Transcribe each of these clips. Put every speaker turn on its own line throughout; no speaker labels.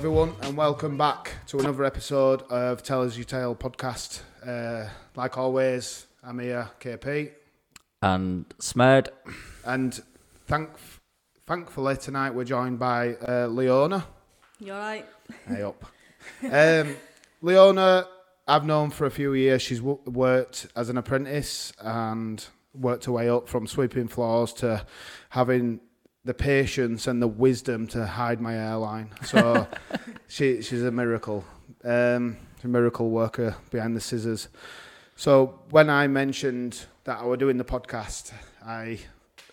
everyone, and welcome back to another episode of Tell Us Your Tale podcast. Uh, like always, I'm here, KP,
and Smerd.
and thank, thankfully tonight we're joined by uh, Leona.
You alright?
Hey up, um, Leona. I've known for a few years. She's w- worked as an apprentice and worked her way up from sweeping floors to having the patience and the wisdom to hide my airline. So she she's a miracle, um, a miracle worker behind the scissors. So when I mentioned that I were doing the podcast, I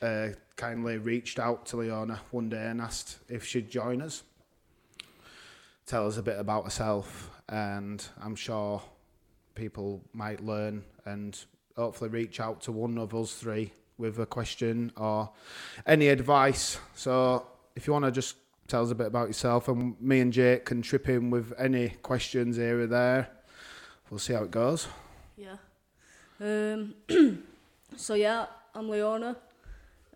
uh, kindly reached out to Leona one day and asked if she'd join us. Tell us a bit about herself, and I'm sure people might learn and hopefully reach out to one of us three with a question or any advice. So if you want to just tell us a bit about yourself, and me and Jake can trip in with any questions here or there. We'll see how it goes.
Yeah. Um, so yeah, I'm Leona.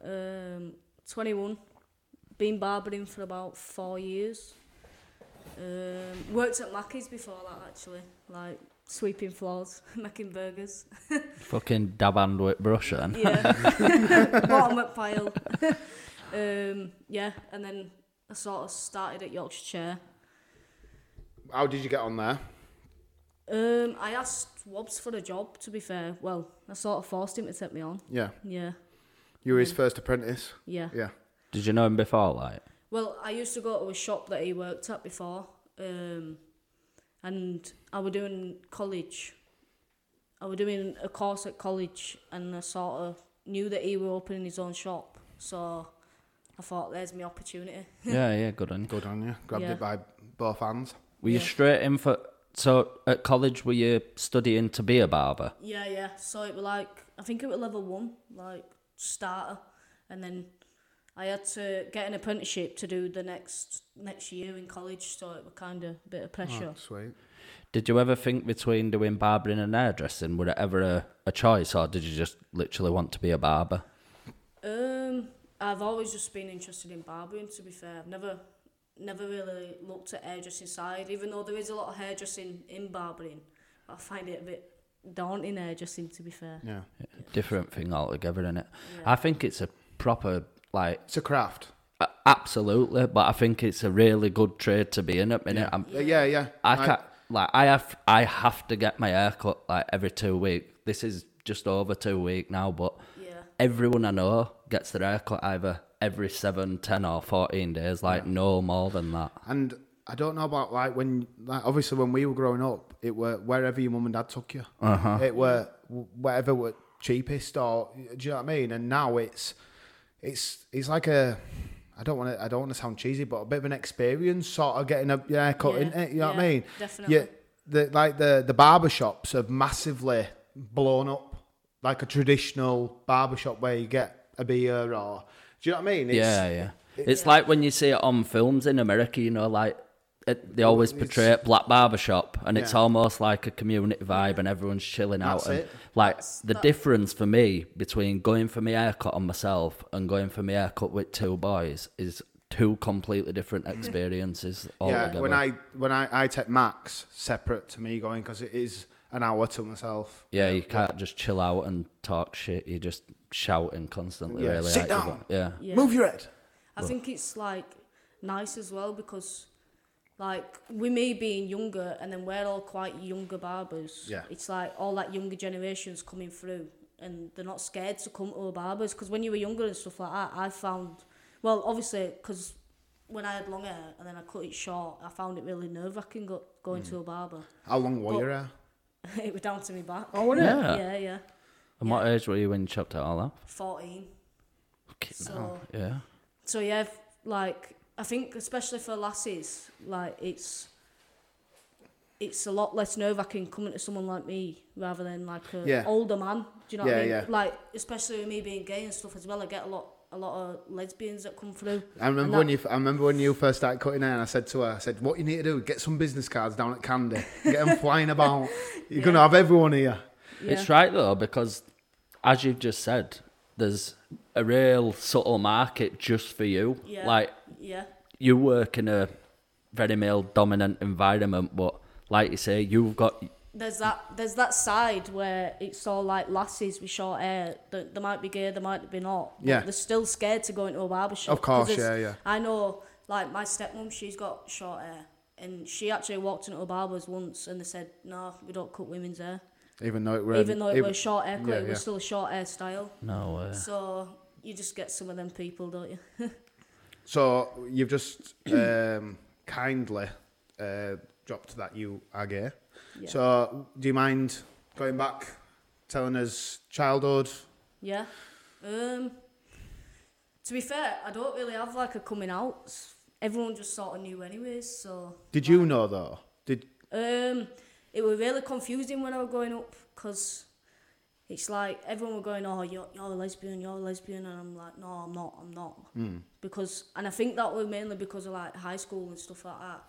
Um, 21. Been barbering for about four years. Um, worked at Mackey's before that actually, like sweeping floors, making burgers.
Fucking dab and with brush then.
Yeah. Bottom up pile. um, yeah, and then I sort of started at Yorkshire Chair.
How did you get on there?
Um, I asked Wobbs for a job. To be fair, well, I sort of forced him to take me on.
Yeah,
Yeah,
you were his first apprentice.
yeah.
Yeah,
Did you know him before, like?
Well, I used to go to a shop that he worked at before, um, and I was doing college. I was doing a course at college, and I sort of knew that he was opening his own shop, so I thought, "There's my opportunity."
yeah, yeah, good on you.
good on you. Grabbed
Yeah.
it by both hands.
Were you
Yeah.
straight in for? So at college, were you studying to be a barber?
Yeah, yeah. So it was like I think it was level one, like starter, and then I had to get an apprenticeship to do the next next year in college. So it was kind of a bit of pressure.
Oh, sweet.
Did you ever think between doing barbering and hairdressing, were it ever a, a choice, or did you just literally want to be a barber?
Um, I've always just been interested in barbering. To be fair, I've never, never really looked at hairdressing side. Even though there is a lot of hairdressing in barbering, I find it a bit daunting hairdressing. To be fair,
Yeah,
Different thing altogether, innit?
Yeah.
I think it's a proper like
it's a craft.
a- absolutely, but I think it's a really good trade to be in at minute. I'm,
Yeah, yeah. yeah.
I
I-
can't like I have I have to get my hair cut like every two weeks. This is just over two week now, but
yeah,
everyone I know gets their hair cut either every seven, ten, or fourteen days. Like no more than that.
And I don't know about like when, like obviously when we were growing up, it were wherever your mum and dad took you.
Uh-huh.
It were whatever were cheapest, or do you know what I mean? And now it's, it's, it's like a, I don't want to, I don't want to sound cheesy, but a bit of an experience, sort of getting a yeah cut
Yeah,
in it. You know what I mean?
definitely.
Yeah, the like the the barber shops have massively blown up, like a traditional barber shop where you get a beer or, do you know what I mean? It's,
yeah, yeah. It's like when you see it on films in America. You know, like it, they always portray it black barber shop, and it's
Yeah.
almost like a community vibe, and everyone's chilling out. And
it.
like
That's-
the
that-
difference for me between going for my haircut on myself and going for my haircut with two boys is two completely different experiences.
Yeah, when I when I, I take Max separate to me going because it is an hour to myself.
Yeah, you can't just chill out and talk shit. You're just shouting constantly.
Yeah,
Really,
sit
like,
down.
Yeah,
yeah.
Move your head.
I think it's like nice as well because, like, with me being younger and then we're all quite younger barbers.
Yeah.
It's like all that younger generation's coming through and they're not scared to come to a barbers because when you were younger and stuff like that, I found, well, obviously because when I had long hair and then I cut it short, I found it really nerve wracking go, going to mm. a barber.
How long were
But-
your hair?
it was down to me back.
Oh,
Yeah.
Yeah, yeah.
And what age were you when you chopped it all off?
14.
okay
So-
hell, Yeah.
So yeah, f- like I think especially for lasses, like it's it's a lot less nerve wracking coming to someone like me rather than like a
Yeah.
older man. Do you know what I mean?
yeah.
Like especially with me being gay and stuff as well, I get a lot a lot of lesbians that come through.
I remember
And
when you. I remember when you first started cutting hair, and I said to her, "I said, what you need to do, get some business cards down at Candy, get them flying about. You're gonna have everyone here."
Yeah.
It's right though because, as you've just said, there's a real subtle market just for you.
Yeah.
Like
Yeah.
you work in a very male dominant environment. But like you say, you've got
there's that there's that side where it's all like lasses with short hair. They, they might be gay, they might be not. But
Yeah.
They're still scared to go into a barber shop.
Of course, yeah, yeah.
I know, like my stepmom, she's got short hair, and she actually walked into a barber's once, and they said, "No, we don't cut women's hair."
Even though it were
Even though it
even-
was short haircut,
yeah,
it was
yeah.
still a short hair style.
no way.
So you just get some of them people, don't you?
So you've just um, kindly uh, dropped that you are gay.
Yeah.
So do you mind going back, telling us childhood?
Yeah. Um. To be fair, I don't really have like a coming out. Everyone just sort of knew anyways. So.
Did you know though? Did
Um, it was really confusing when I was growing up because it's like everyone were going, "Oh, you're you're a lesbian, you're a lesbian," and I'm like, "No, I'm not, I'm not." Because and I think that was mainly because of like high school and stuff like that.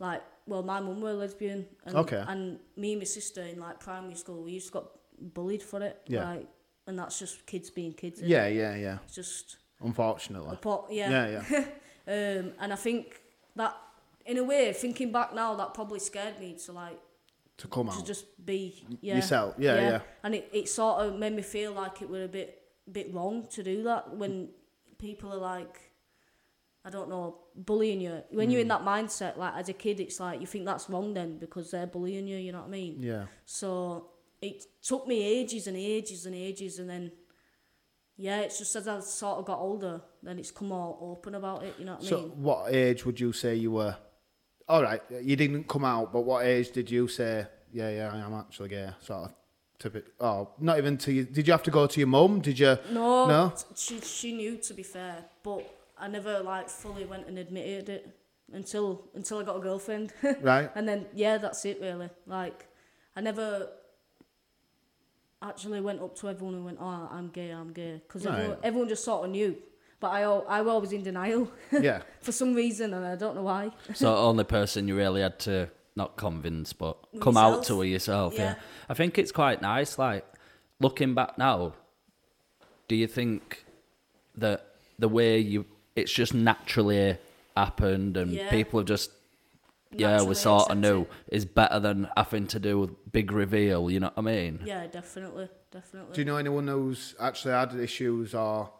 Like, well, my mum were a lesbian, and
Okay.
and me and my sister in like primary school, we used to got bullied for it.
Yeah.
Like, and that's just kids being kids.
yeah, yeah, yeah.
It's just
Unfortunately.
pot. Yeah.
Yeah, yeah.
Um, and I think that, in a way, thinking back now, that probably scared me to like
to come
to
out.
just be yeah,
Yourself, yeah, yeah.
And it, it sort of made me feel like it were a bit bit wrong to do that when people are like, I don't know, bullying you. When you're in
Mm.
that mindset, like as a kid, it's like you think that's wrong then because they're bullying you. You know what I mean?
Yeah.
So it took me ages and ages and ages, and then yeah, it's just as I sort of got older, then it's come all open about it. You know what I mean?
So what age would you say you were? All right, you didn't come out, but what age did you say? Yeah, yeah, I am actually gay. Sort of. Be, oh, not even to you. Did you have to go to your mum? Did you?
No,
No?
she she knew to be fair, but I never like fully went and admitted it until until I got a girlfriend,
Right.
and then yeah, that's it really. Like I never actually went up to everyone and went, "Oh, I'm gay, I'm gay," because everyone, everyone just sort of knew. But I I was always in denial
Yeah.
for some reason, and I don't know why.
So only person you really had to not convince, but come out to with yourself. Yeah.
Yeah.
I think it's quite nice. Like looking back now, do you think that the way you it's just naturally happened and
Yeah.
people have just yeah
Naturally
we sort of
accept
knew
it.
is better than having to do with big reveal. You know what I mean?
Yeah, definitely, definitely.
Do you know anyone who's actually had issues or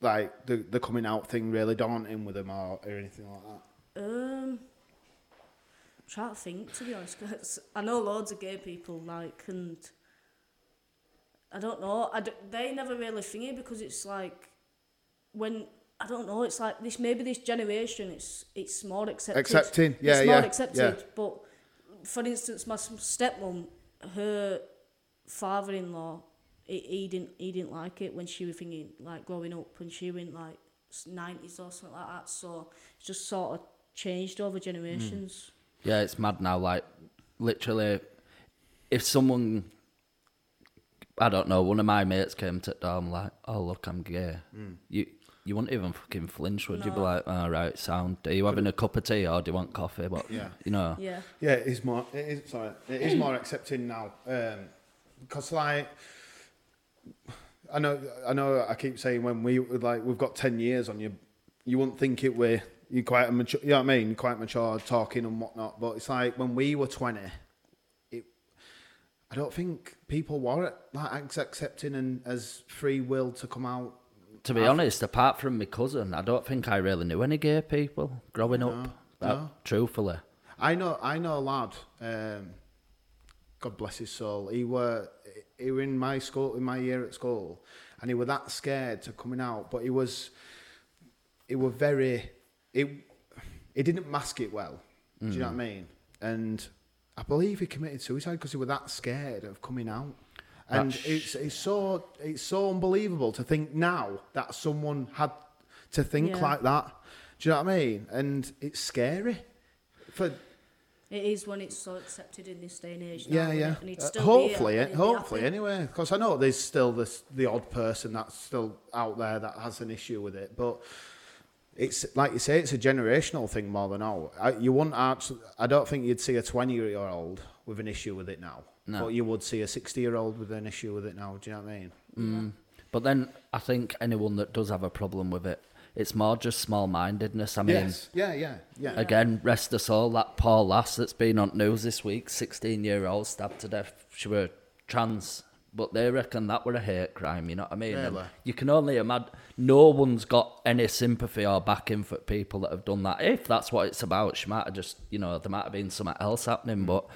like the the coming out thing really daunting with them or, or anything like that?
Um, I'm trying to think to be honest. 'cause I know loads of gay people like, and I don't know. I d- they never really thingy because it's like when I don't know. It's like this maybe this generation. It's it's more accepted.
Accepting, yeah,
it's
yeah,
more accepted.
yeah.
But for instance, my stepmom, her father-in-law, he, he didn't he didn't like it when she was thinking like growing up, and she went like nineties or something like that. So it's just sort of changed over generations.
Yeah, it's mad now. Like, literally, if someone, I don't know, one of my mates came to the door, I'm like, oh, look, I'm gay. You you wouldn't even fucking flinch, would you? Be
No.
like, all right, sound. Are you having a cup of tea or do you want coffee? But,
Yeah.
you know,
Yeah,
Yeah, it is more. It is sorry. It is more accepting now. Um, because like, I know, I know. I keep saying when we like we've got ten years on you, you wouldn't think it were you quite mature. You know what I mean? You're quite mature, talking and whatnot. But it's like when we were twenty, it. I don't think people were like accepting and as free will to come out.
to be honest, apart from my cousin, I don't think I really knew any gay people growing up.
No.
Truthfully.
I know, I know a lad. Um, God bless his soul. He were he were in my school in my year at school, and he were that scared to coming out. But he was, he were very, he, he didn't mask it well. Do you know what I mm. mean? And I believe he committed suicide because he were that scared of coming out. And
That's-
it's it's so it's so unbelievable to think now that someone had to think
Yeah.
like that. Do you know what I mean? And it's scary. For
it is when it's so accepted in this day and age.
yeah,
now,
yeah.
And it's
Uh,
still
hopefully,
here, it'll
hopefully, anyway. Because I know there's still this the odd person that's still out there that has an issue with it, but it's like you say, it's a generational thing more than all. I, you wouldn't actually. I don't think you'd see a twenty-year-old with an issue with it now,
No.
but you would see a sixty-year-old with an issue with it now. Do you know what I mean?
But then I think anyone that does have a problem with it, it's more just small mindedness. I mean,
Yes. Yeah, yeah, yeah.
again, rest us all. That poor lass that's been on news this week, sixteen year old stabbed to death. She were trans, but they reckon that were a hate crime. You know what I mean?
Really?
you can only imagine. No one's got any sympathy or backing for people that have done that. If that's what it's about, she might have just, you know, there might have been something else happening, but.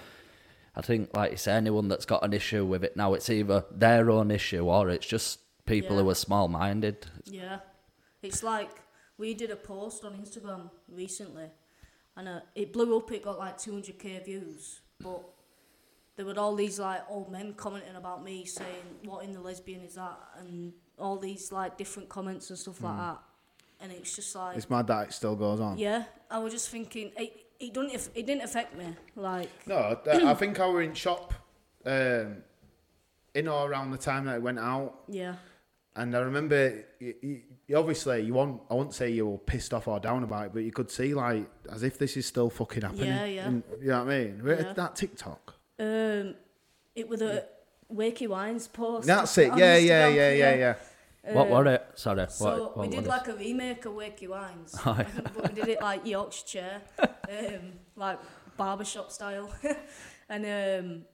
I think, like you say, anyone that's got an issue with it now, it's either their own issue or it's just people who are small minded.
Yeah, it's like we did a post on Instagram recently, and uh, it blew up. It got like 200k views, but there were all these like old men commenting about me, saying, "What in the lesbian is that?" and all these like different comments and stuff like that. And it's just like,
It's mad that it still goes on.
yeah, I was just thinking, it it don't it didn't affect me. Like,
No, I think I were in shop um, in or around the time that it went out,
yeah,
and I remember obviously you want I won't say you were pissed off or down about it, but you could see like as if this is still fucking happening.
Yeah, yeah.
And- you know what I mean? Where-
Yeah.
That TikTok.
um, it was a Wakey Wines post.
That's it.
on
Yeah, yeah,
Instagram,
yeah, yeah, yeah.
what
Um,
were it? Sorry.
So
what, what
we did
was
like a remake of Wakey Wines,
Oh,
but we did it like Yorkshire, um, like barbershop style, and um,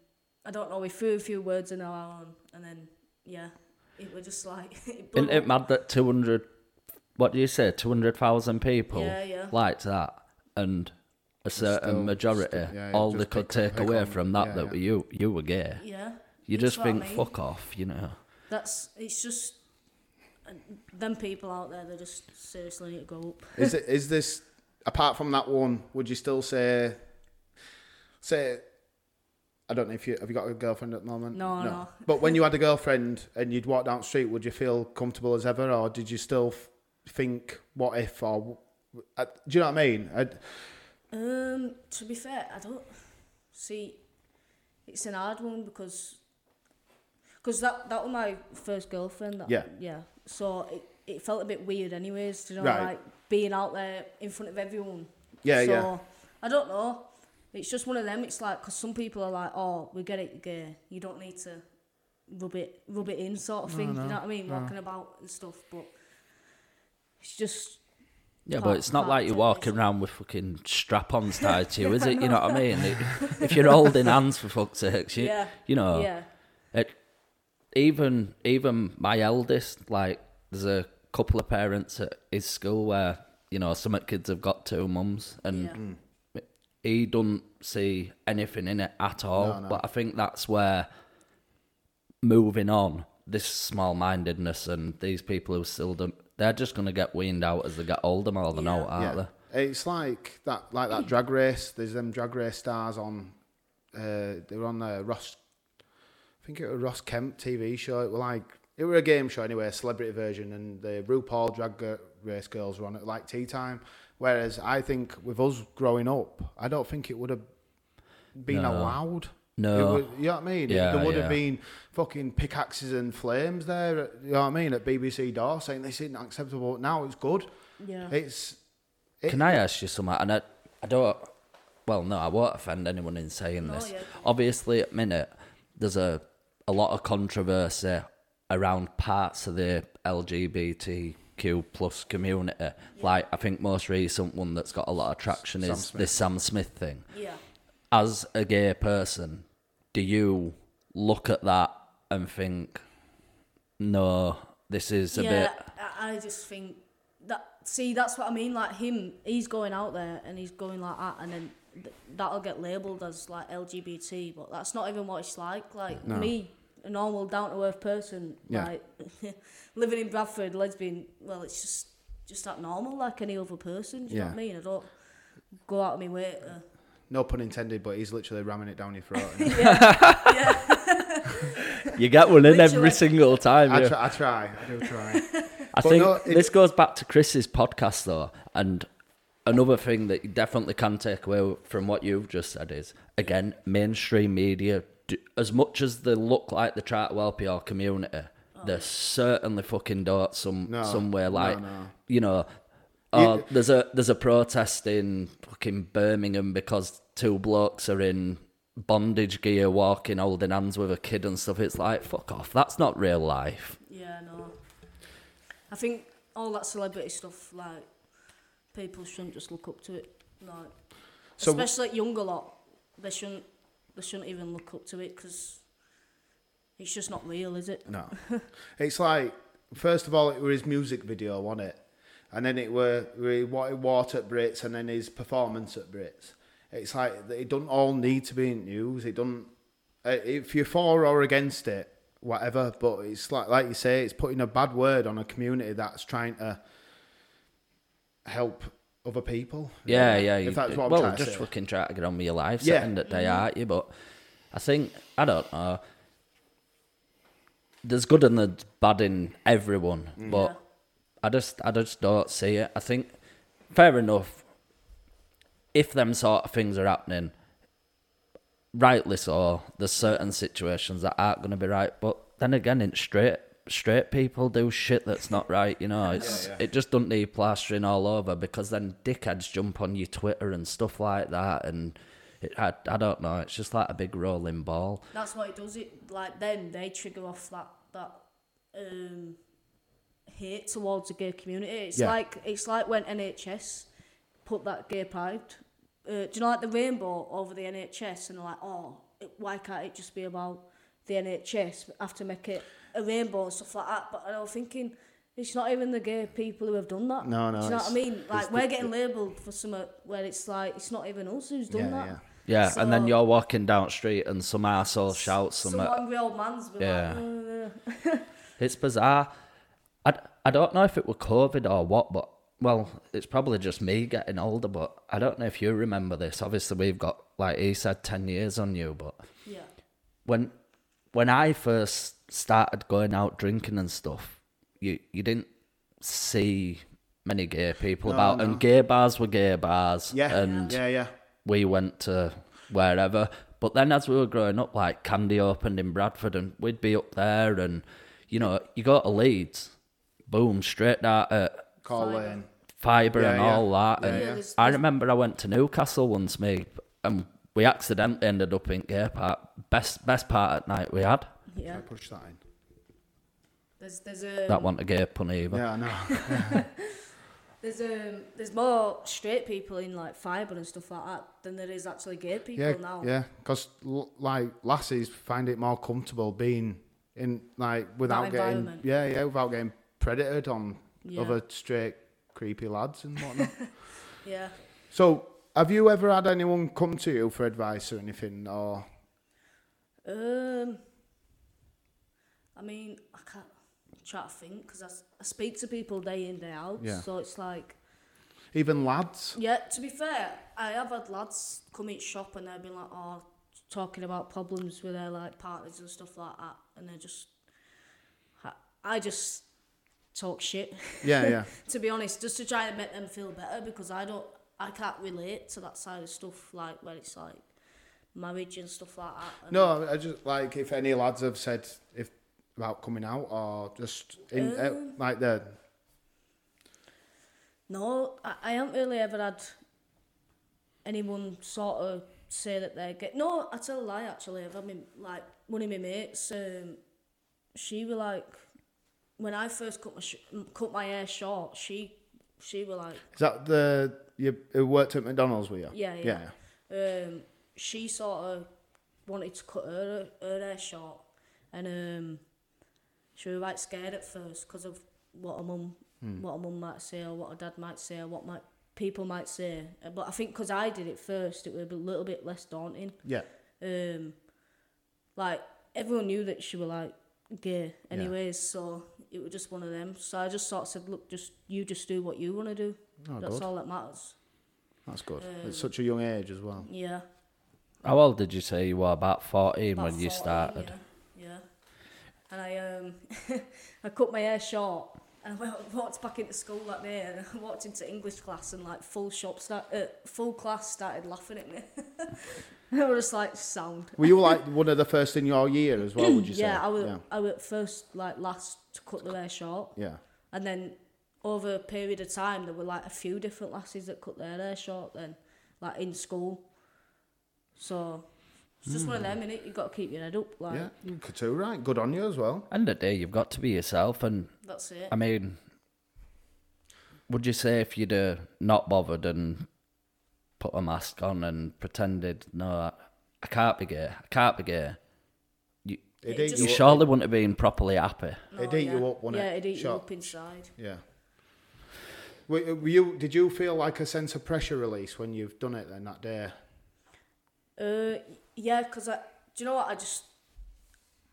I don't know. We threw a few words in our own, and then yeah, it was just like it blew
Isn't it mad that 200, what do you say, 200,000 people
Yeah, yeah.
liked that? And a certain
still-
majority,
still- yeah,
all they could take
pick
away
on-
from that
yeah,
that
yeah.
you you were gay.
Yeah,
You just
what I
think,
mean.
fuck off, you know.
That's it's just uh, them people out there. They just seriously need to go up.
is it is this apart from that one? Would you still say say? I don't know if you have you got a girlfriend at the moment.
No, no.
But when you had a girlfriend and you'd walk down the street, would you feel comfortable as ever, or did you still f- think, "What if?" Or uh, do you know what I mean? i
Um, to be fair, I don't see. It's an hard one because, because that that was my first girlfriend. That,
Yeah.
Yeah. So it, it felt a bit weird, anyways. You know,
Right.
like being out there in front of everyone.
Yeah,
so,
yeah.
I don't know. It's just one of them. It's like because some people are like, "Oh, we get it, you're gay. You don't need to rub it, rub it in, sort of thing." You know what I mean? Walking about and stuff, but it's just
Yeah,
Can't-
but it's not like you're walking around with fucking strap-ons tied to you, is it? You know what I mean? It, if you're holding hands for fuck's sake, you,
yeah,
you know,
yeah,
it, even even my eldest, like, there's a couple of parents at his school where you know some of the kids have got two mums, and
yeah. Mm.
He doesn't see anything in it at all.
No, no.
But I think that's where moving on, this small-mindedness and these people who still don't, they're just gonna get weaned out as they get older more than
Yeah.
out, aren't
yeah.
they?
It's like that, like that drag race. There's them drag race stars on. Uh, they were on the Ross. I think it was Ross Kemp TV show. It was like it were a game show anyway, a celebrity version, and the RuPaul drag race girls were on it like tea time. Whereas I think with us growing up, I don't think it would have been
No.
allowed.
No.
It would, you know what I mean?
Yeah,
there would
yeah.
have been fucking pickaxes and flames there. at- You know what I mean? At BBC door saying this isn't acceptable. Now it's good.
yeah.
It's. It,
Can I ask you something? And I, I don't. Well, no, I won't offend anyone in saying
No,
this.
yeah.
Obviously, at minute, there's a a lot of controversy around parts of the LGBTQ plus community. Like, I think most recent one that's got a lot of traction
Sam
is
Smith.
this Sam Smith thing.
Yeah.
As a gay person, do you look at that and think, no, this is a
yeah,
bit.
I, I just think that. See, that's what I mean. Like him, he's going out there and he's going like that, and then th- that'll get labelled as like LGBT, but that's not even what it's like. Like
No.
me, a normal, down to earth person,
Yeah.
like living in Bradford, lesbian. Well, it's just just that normal, like any other person. Do you know what I mean? I don't go out of my way to.
No pun intended, but he's literally ramming it down your throat.
yeah, yeah,
You get one in every single time.
I,
yeah.
try, I try. I do try.
I
But
think
no, it-
this goes back to Chris's podcast though, and another thing that you definitely can take away from what you've just said is again mainstream media. Do, as much as they look like they try to help your community, oh. they certainly fucking don't. Some
No,
somewhere like
no.
you know. Oh, there's a there's a protest in fucking Birmingham because two blokes are in bondage gear walking holding hands with a kid and stuff. It's like fuck off. That's not real life.
yeah. No, I think all that celebrity stuff, like people shouldn't just look up to it. Like,
So-
especially like younger lot, they shouldn't they shouldn't even look up to it because it's just not real, is it?
No. it's like, first of all, it was his music video, wasn't it? And then it were, were what he wore at Brits and then his performance at Brits. It's like, it doesn't all need to be in news. It doesn't, uh, if you're for or against it, whatever, but it's like, like you say, it's putting a bad word on a community that's trying to help other people.
Yeah, yeah.
If that's what I'm
well,
trying to
just
say.
fucking try to get on with your life,
Yeah.
setting that day, aren't you? But I think I don't know. There's good and there's bad in everyone,
Mm.
but
Yeah.
I just I just don't see it. I think fair enough. If them sort of things are happening, rightly so. There's certain situations that aren't going to be right, but then again, it's straight straight people do shit that's not right. You know, it's it just doesn't need plastering all over because then dickheads jump on your Twitter and stuff like that, and it, I I don't know. It's just like a big rolling ball.
That's what it does. It like then they trigger off that that um, hate towards the gay community. It's
Yeah.
like it's like when NHS put that gay pride. Uh, do you know like the rainbow over the NHS and they're like, oh, why can't it just be about the NHS? Have to make it a rainbow and stuff like that. But I was thinking. It's not even the gay people who have done that.
No, no,
Do you know what I mean? Like we're
the-
getting labelled for something where it's like it's not even us who's done
Yeah,
that.
yeah.
Yeah, and then you're walking down the street and some arsehole shouts
Some
something.
angry old man's be
Yeah.
like, "Uh,
It's bizarre. I, I don't know if it were COVID or what, but well, it's probably just me getting older. But I don't know if you remember this. Obviously, we've got like he said, ten years on you. But
yeah.
when when I first started going out drinking and stuff, you you didn't see many gay people
No,
about,
no.
and gay bars were gay bars.
Yeah,
and
yeah, yeah.
we went to wherever. But then as we were growing up, like Candy opened in Bradford, and we'd be up there, and you know, you go to Leeds, boom, straight out at
Call
Fibre.
Fibre
Yeah,
and
yeah.
all that. And
yeah.
I remember I went to Newcastle once, me, and we accidentally ended up in Gay Park. Best best part at night we had.
Yeah.
I push that in.
There's there's um,
That wasn't a gay pun either.
Yeah, I know.
there's um there's more straight people in like fibre and stuff like that than there is actually gay people
Yeah,
now.
yeah. Because like lassies find it more comfortable being in like without getting yeah, yeah, without getting predated on
Yeah.
other straight creepy lads and whatnot.
Yeah.
so, have you ever had anyone come to you for advice or anything, or
Um. I mean, I can't try to think because I speak to people day in day out.
Yeah.
So it's like
even lads?
yeah. To be fair, I have had lads come in shop and they've been like, oh, talking about problems with their like partners and stuff like that, and they're just, I, I just talk shit.
Yeah, yeah.
to be honest, just to try and make them feel better because I don't, I can't relate to that side of stuff like where it's like marriage and stuff like that. And
No, I just like if any lads have said if about coming out or just in uh,
Um.
like the
No, I, I haven't really ever had anyone sort of say that they're gay. No, I tell a lie actually. I've had me, like one of my mates. Um, she was like, when I first cut my sh- cut my hair short, she she was like,
is that the you who worked at McDonald's with you?
Yeah, yeah. um, she sort of wanted to cut her her hair short, and um, she was like scared at first because of what her mum what her mum might say or what her dad might say or what might people might say. Uh, But I think because I did it first, it was a little bit less daunting.
Yeah.
Um, like everyone knew that she was like gay, anyways. So it was just one of them. So I just sort of said, look, just you just do what you want to do.
Oh,
That's
good.
all that matters.
That's good.
Um,
At such a young age as well.
Yeah.
How old did you say you were? About fourteen
About
when you started.
Yeah, yeah. And I um I cut my hair short and I went, walked back into school that day and I walked into English class and like full shop start uh, full class started laughing at me. I was just like sound.
Were you like one of the first in your year as well? Would you say?
Yeah, I was
Yeah.
I was first like last to cut the hair short
Yeah.
and then over a period of time there were like a few different lasses that cut their hair short then like in school. So it's just one of them, innit? You've got to keep your head up. Like
Yeah. You could too, right? Good on you as well.
End of the day, you've got to be yourself, and
that's it.
I mean, would you say if you'd uh, not bothered and put a mask on and pretended, no, I, I can't be gay, I can't be gay, you,
It it
you surely wouldn't have been properly happy.
It'd eat
yeah.
you up, wouldn't
yeah,
it?
Yeah, it'd eat you up inside.
Yeah. Were, were you? Did you feel like a sense of pressure release when you've done it then that day?
Uh, yeah, because I, do you know what? I just,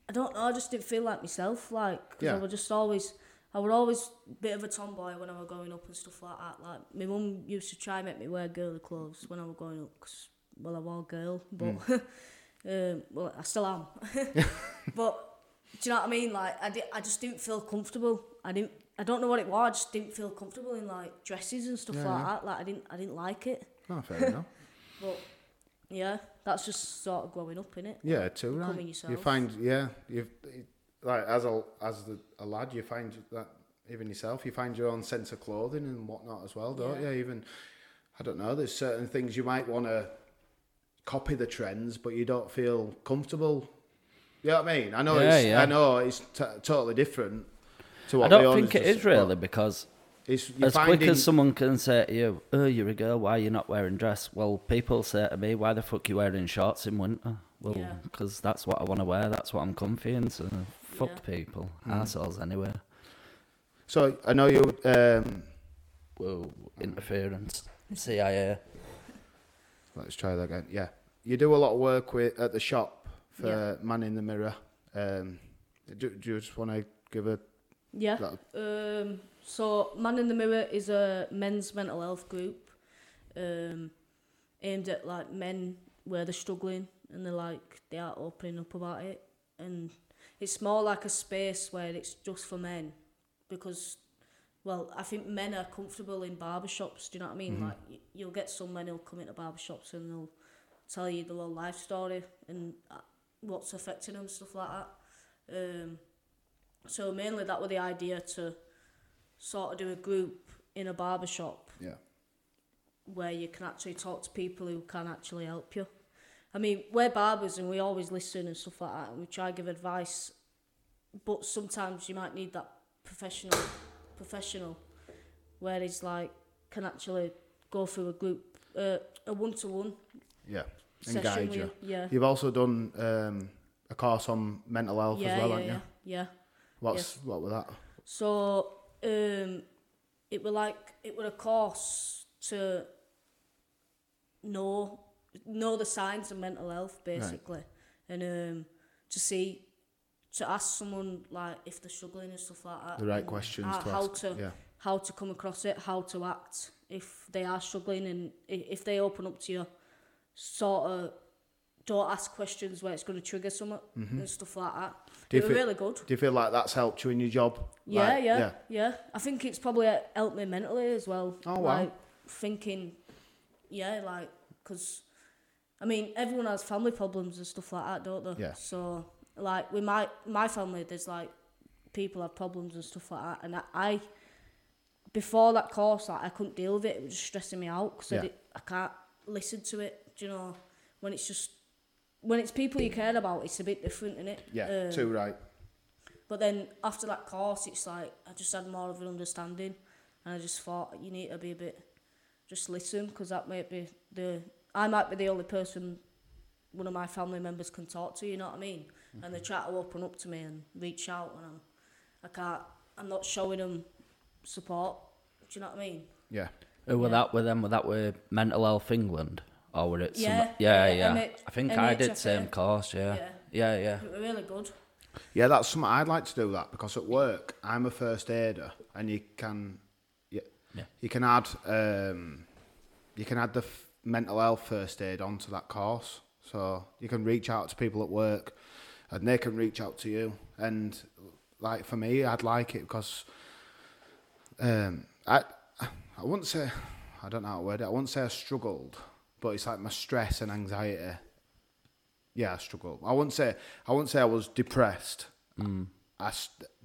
I don't know. I just didn't feel like myself. Like, because
Yeah.
I was just always, I was always a bit of a tomboy when I was growing up and stuff like that. Like, my mum used to try and make me wear girly clothes when I was growing up. Cause, well, I was a girl, but, um, well, I still am. but do you know what I mean? Like, I, di- I just didn't feel comfortable. I didn't. I don't know what it was. I just didn't feel comfortable in like dresses and stuff
Yeah,
like
yeah.
that. Like, I didn't. I didn't like it.
No, fair enough.
But yeah, that's just sort of growing up in it.
Yeah, too right.
Becoming
You find, yeah, you like as a as the, a lad, you find that even yourself, you find your own sense of clothing and whatnot as well, don't
Yeah.
you? Even I don't know. There's certain things you might want to copy the trends, but you don't feel comfortable. You know what I mean? I know.
Yeah,
it's,
yeah.
I know it's t- totally different. To what
I don't think it is really because
It's, you're
as quick as someone can say to you, "Oh, you're a girl. Why are you not wearing dress?" Well, people say to me, "Why the fuck you wearing shorts in winter?" Well,
Yeah.
because that's what I want to wear. That's what I'm comfy in. So fuck
Yeah.
people,
Hmm.
assholes anyway.
So I know you. Um,
Whoa, interference, CIA.
let's try that again. Yeah, you do a lot of work with at the shop for
Yeah.
Man in the Mirror. Um, do, do you just want to give a
Yeah. Um, so, Man in the Mirror is a men's mental health group um, aimed at like men where they're struggling and they're like they are opening up about it, and it's more like a space where it's just for men because. Well, I think men are comfortable in barbershops. Do you know what I mean? Like, you'll get some men who'll come into barbershops and they'll tell you the whole life story and uh, what's affecting them, stuff like that. Um, so mainly that was the idea to sort of do a group in a barber shop
yeah.
where you can actually talk to people who can actually help you. I mean, we're barbers and we always listen and stuff like that and we try give advice, but sometimes you might need that professional professional where it's like can actually go through a group uh, a one to one
Yeah, and guide you.
you. Yeah.
You've also done um, a course on mental health
yeah,
as well,
yeah,
haven't
yeah,
you?
yeah.
What's what was that?
So um, it were like it were a course to know know the signs of mental health basically, and um, to see to ask someone like if they're struggling and stuff like that.
The right questions
how,
to
how
ask.
to
yeah,
how to come across it, how to act if they are struggling, and if they open up to you, sort of don't ask questions where it's going to trigger something and stuff like that.
Do you feel-
really good.
do you feel like that's helped you in your job?
Yeah,
Like,
yeah, yeah, I think it's probably helped me mentally as well.
Oh, wow.
Like thinking, yeah, like because, I mean, everyone has family problems and stuff like that, don't they?
Yeah.
So like with my my family, there's like people have problems and stuff like that, and I, I before that course, like I couldn't deal with it. It was just stressing me out because
Yeah.
I, I can't listen to it. Do you know when it's just when it's people you care about, it's a bit different, isn't it?
Yeah,
Um,
too right.
but then after that course, it's like I just had more of an understanding, and I just thought you need to be a bit, just listen, because that might be the I might be the only person one of my family members can talk to. You know what I mean? And they try to open up to me and reach out, and I'm, I can't. I'm not showing them support. Do you know what I mean?
Yeah,
Who were
Yeah.
that with them? Were that with Mental Health England? Or were it some...
Yeah,
yeah,
yeah,
yeah. I think I did
MHFA.
same course, yeah.
Yeah.
Yeah, yeah.
Really good.
yeah. That's something I'd like to do that because at work I'm a first aider, and you can, yeah,
Yeah.
you can add, um, you can add the f- mental health first aid onto that course, so you can reach out to people at work, and they can reach out to you. And like for me, I'd like it because, um, I, I wouldn't say, I don't know how to word it. I wouldn't say I struggled, but it's like my stress and anxiety. Yeah, I struggle. I won't say I wouldn't say I was depressed. I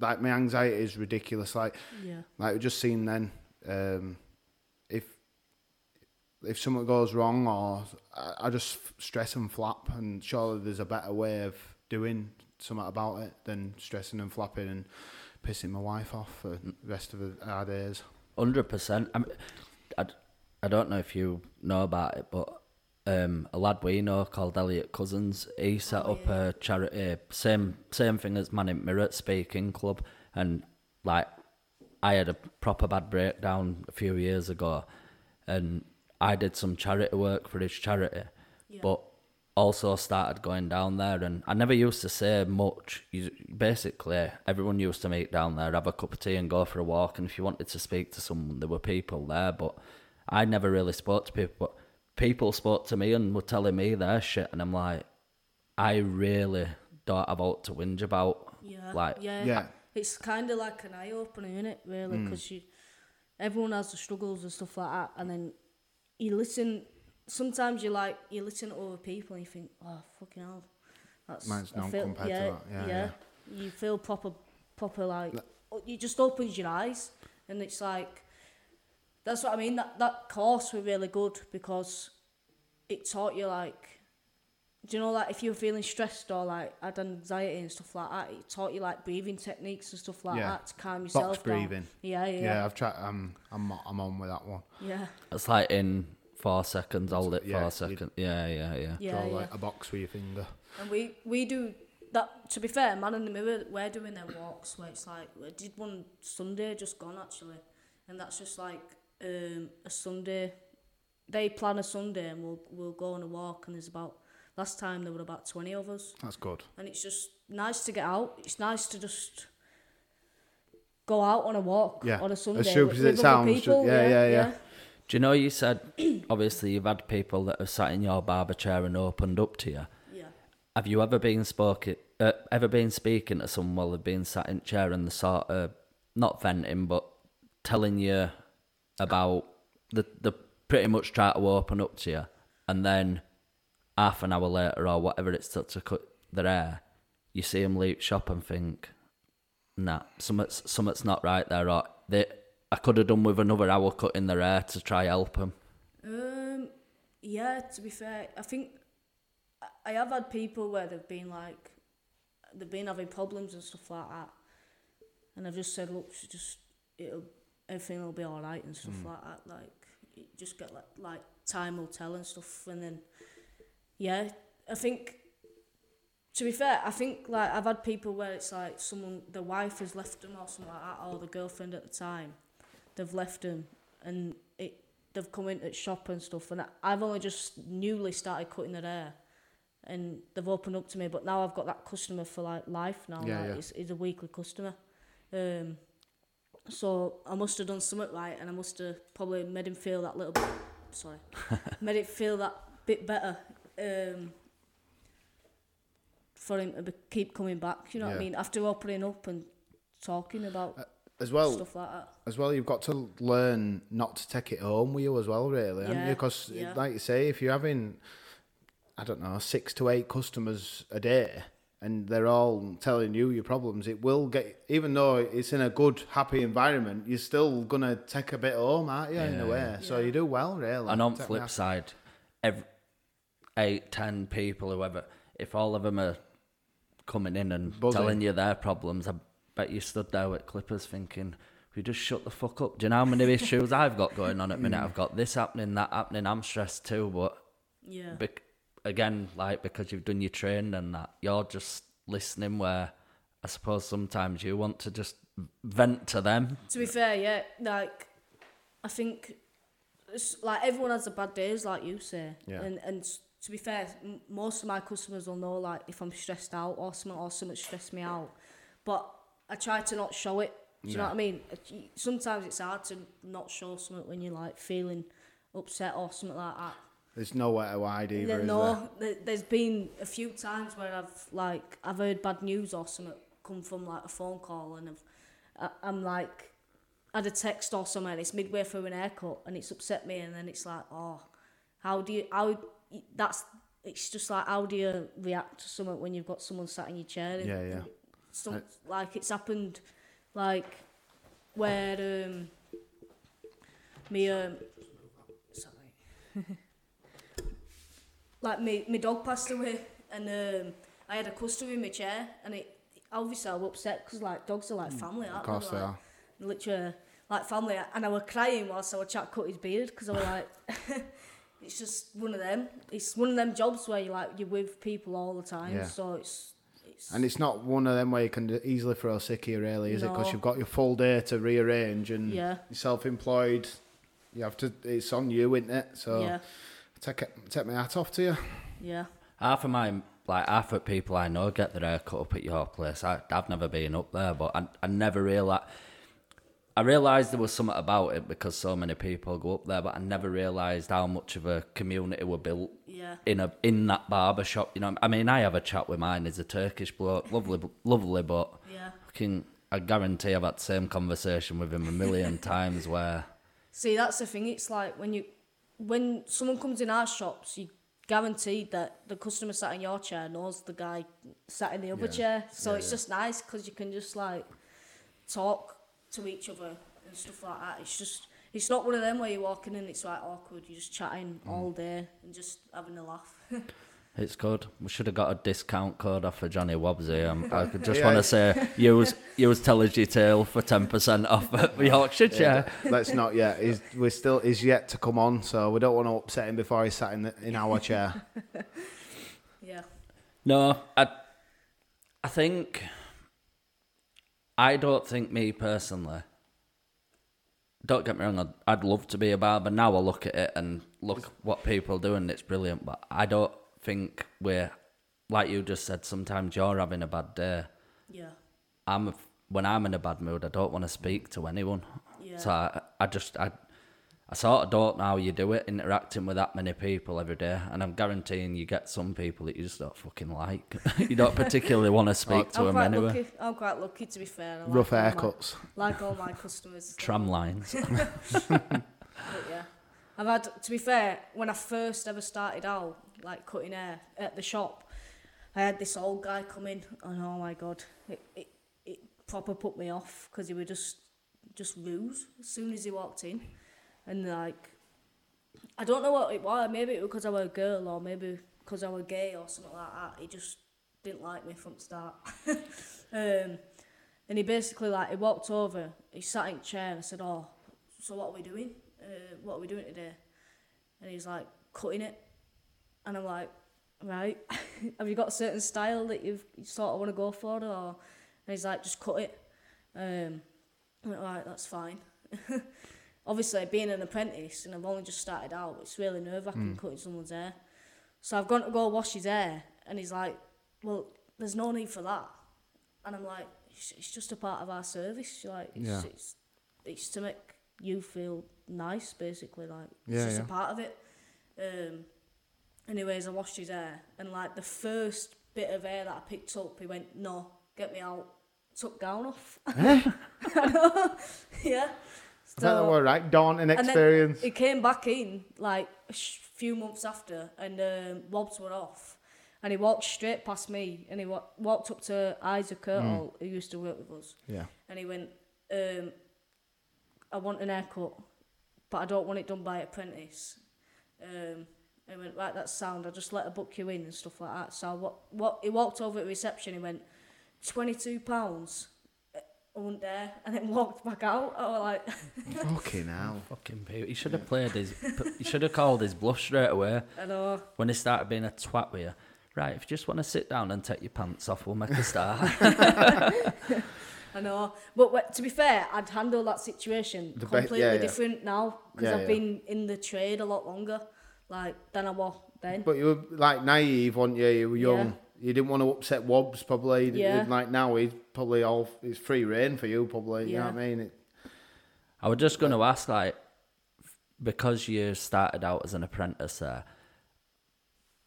like my anxiety is ridiculous. Like
Yeah.
like we just seen then, um, if if something goes wrong or I, I just stress and flap, and surely there's a better way of doing something about it than stressing and flapping and pissing my wife off for the rest of the- our days.
Hundred percent. I, mean, I, I don't know if you know about it, but um, a lad we know called Elliot Cousins, he set
Oh,
up a charity, same same thing as Man in Mirror Speaking Club, and like I had a proper bad breakdown a few years ago, and I did some charity work for his charity,
Yeah.
but also started going down there and I never used to say much. You, basically, everyone used to meet down there, have a cup of tea and go for a walk. And if you wanted to speak to someone, there were people there. But I never really spoke to people. But people spoke to me and were telling me their shit. And I'm like, I really don't have out to whinge about.
Yeah.
Like,
yeah.
Yeah.
It's kind of like an eye opener, isn't it? Really,
Mm.
because you, everyone has the struggles and stuff like that, and then you listen. Sometimes you like you listen to other people and you think, oh fucking hell, that's
Mine's
I
none
feel-
compared to
yeah,
that. Yeah,
You feel proper, proper like you just opens your eyes, and it's like that's what I mean. That that course was really good because it taught you like do you know like if you were feeling stressed or like had anxiety and stuff like that, it taught you like breathing techniques and stuff like
Yeah.
that to calm yourself
Box
down.
breathing.
Yeah, yeah,
Yeah,
yeah.
I've tried. Um, I'm I'm on with that one.
Yeah,
it's like in four seconds, hold it
Yeah,
four
you-
seconds. Yeah, yeah, yeah.
yeah,
Draw
yeah.
like a box with your finger.
And we we do that. To be fair, man in the mirror, we're doing their walks where it's like we did one Sunday just gone actually, and that's just like um, a Sunday. They plan a Sunday and we'll we'll go on a walk and there's about last time there were about twenty of us
That's good.
and it's just nice to get out. It's nice to just go out on a walk
Yeah,
on a
as
Sunday.
stupid
with-
as it
with other
sounds, ju- yeah, yeah, yeah.
Do you know you said obviously you've had people that have sat in your barber chair and opened up to you.
yeah.
Have you ever been spoken, uh, ever been speaking to someone while they've been sat in chair and the sort of not venting but telling you about the the pretty much try to open up to you, and then half an hour later or whatever it's took to cut their hair, you see them leave shop and think, nah, something's something's not right there, or they. I could have done with another hour cutting their hair to try help them.
Um, yeah. To be fair, I think I- I have had people where they've been like they've been having problems and stuff like that, and I've just said, look, just it'll everything will be all right and stuff like that. Like you just get like like time will tell and stuff, and then yeah, I think. To be fair, I think like I've had people where it's like someone, the wife has left them or something like that, or the girlfriend at the time, they've left them, and it they've come into the shop and stuff, and I, I've only just newly started cutting their hair, and they've opened up to me, but now I've got that customer for like life now.
Yeah,
like,
yeah.
It's, it's a weekly customer, um, so I must have done something right, and I must have probably made him feel that little bit. Sorry, made it feel that bit better. Um, for him to be, keep coming back, you know what I mean? After opening up and talking about
As well,
stuff like that.
as well, you've got to learn not to take it home with you as well, really?
Yeah,
Because,
yeah.
like you say, if you're having, I don't know, six to eight customers a day, and they're all telling you your problems, it will get. Even though it's in a good, happy environment, you're still gonna take a bit home, aren't you? in a
Yeah.
way, so you do well, really.
And on flip
off.
side, every eight, ten people, whoever, if all of them are coming in and
Buzzing.
telling you their problems, I bet you stood there with Clippers thinking, "We just shut the fuck up." Do you know how many issues I've got going on at the minute?
Mm.
I've got this happening, that happening. I'm stressed too, but
Yeah.
bec- again, like because you've done your training and that, you're just listening. Where I suppose sometimes you want to just vent to them.
To be fair, yeah, like I think it's like everyone has a bad days, like you say.
Yeah.
And and to be fair, m- most of my customers will know like if I'm stressed out or something or something stressed me out, but I try to not show it. Do you know what I mean? Sometimes it's hard to not show something when you're like feeling upset or something like that.
There's nowhere to hide either. Is
no, there? there's been a few times where I've like I've heard bad news or something come from like a phone call and I've I, I'm like had a text or something it's midway through an haircut and it's upset me and then it's like oh how do you how that's it's just like how do you react to something when you've got someone sat in your chair and,
Yeah, yeah.
and some, like it's happened like where um me um sorry like me, my dog passed away and um, I had a customer in my chair and it obviously I was upset because like dogs are like family aren't
Mm, Of course
they? like,
are.
literally like family, and I was crying whilst I was chat cut his beard because I was like, it's just one of them. It's one of them jobs where you like you're with people all the time,
Yeah.
so it's it's
And it's not one of them where you can easily throw sick here, really, is it? Because you've got your full day to rearrange and
Yeah.
you're self-employed. You have to. It's on you, isn't it? So
yeah,
take it, take my hat off to you.
yeah,
Half of my like half of people I know get their hair cut up at your place. I, I've never been up there, but I, I never realised. I realised there was something about it because so many people go up there, but I never realised how much of a community were built
yeah,
in a in that barber shop. You know, I mean, I have a chat with mine. He's a Turkish bloke, lovely, lovely, but
yeah.
fucking, I guarantee I've had the same conversation with him a million times. Where
See, that's the thing. It's like when you when someone comes in our shops, you guaranteed that the customer sat in your chair knows the guy sat in the other
Yeah.
chair. So
Yeah,
it's
yeah.
just nice because you can just like talk to each other and stuff like that. It's just it's not one of them where you're walking in. It's like awkward. You're just chatting
Mm.
all day and just having a laugh.
it's good. We should have got a discount code off for Johnny Wobbsy. Um, I just
Yeah.
want to say use use Tellergy Tail for ten percent off at Yorkshire Chair.
Let's not yet. He's we're still he's yet to come on, so we don't want to upset him before he's sat in the, in our chair.
yeah,
No, I, I think, I don't think me personally. Don't get me wrong, I'd, I'd love to be a barber. Now I look at it and look what people do, and it's brilliant. But I don't think we're, like you just said, sometimes you're having a bad day.
yeah,
I'm when I'm in a bad mood, I don't want to speak to anyone.
Yeah.
So I, I just I, I sort of don't know how you do it, interacting with that many people every day, and I'm guaranteeing you get some people that you just don't fucking like. you don't particularly want to speak to
I'm
them
quite
anyway.
lucky. I'm quite lucky to be fair. I like
Rough
all my-
haircuts.
like all my customers.
Tram lines.
But yeah, I've had to be fair. When I first ever started out, like cutting hair at the shop, I had this old guy come in, and oh my god, it it, it proper put me off because he was just just rude as soon as he walked in, and like I don't know what it was. Maybe it was because I was a girl, or maybe because I was gay or something like that. He just didn't like me from the start. um, and he basically like he walked over, he sat in a chair, and I said, "Oh, so what are we doing? Uh, what are we doing today?" And he's like, "Cutting it," and I'm like, "Right, have you got a certain style that you've you sort of want to go for, or?" And he's like, "Just cut it." Um, I went, "Right, that's fine." Obviously, being an apprentice and I've only just started out, it's really nerve wracking cutting someone's hair. So I've gone to go wash his hair, and he's like, "Well, there's no need for that." And I'm like, "It's, it's just a part of our service. Like, it's,
Yeah.
it's, it's to make you feel nice, basically. Like, it's
Yeah,
just
yeah.
a part of it." Um, anyways, I washed his hair, and like the first bit of hair that I picked up, he went, "No, get me out." Took gown off. yeah.
I think that were right. Daunting experience.
He came back in like a sh- few months after, and um, Wobbs were off, and he walked straight past me, and he wa- walked up to Isaac Kurtle, who used to work with us,
yeah.
and he went, um, "I want an haircut, but I don't want it done by apprentice." Um, and he went, "Right, that's sound. I'll just let her book you in and stuff like that." So what? What? He walked over at reception. He went, 22 pounds." I wasn't there, and then walked back out. I was like,
Fucking hell.
Fucking people. He should have played his. He should have called his bluff straight away
I know.
when he started being a twat with you. Right, if you just want to sit down and take your pants off, we'll make a start.
I know, but wh- to be fair, I'd handle that situation
The be-
completely
yeah, yeah.
different now because
Yeah,
I've
yeah.
been in the trade a lot longer, like than I was then.
But you were like naive, weren't you? You were young.
Yeah.
You didn't want to upset Wobbs, probably.
Yeah.
Like now, he's probably all it's free reign for you, probably. You know
Yeah.
what I mean? It,
I was just going to ask, like, because you started out as an apprentice there,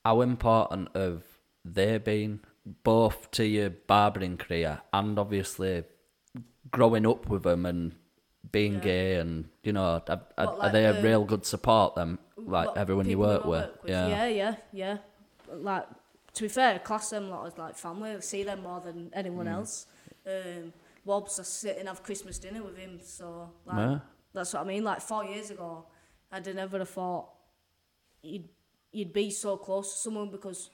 how important have they been both to your barbering career and obviously growing up with them and being
Yeah.
gay and you know are, are,
What,
are
like
they a real good support them like everyone you work
I
with, yeah
yeah, yeah, yeah. Like to be fair, class them lot as like family. I see them more than
Mm.
anyone else. Um, Wobbs, I sit and have Christmas dinner with him, so like
Yeah.
that's what I mean. Like four years ago, I'd never have thought you'd you'd be so close to someone because,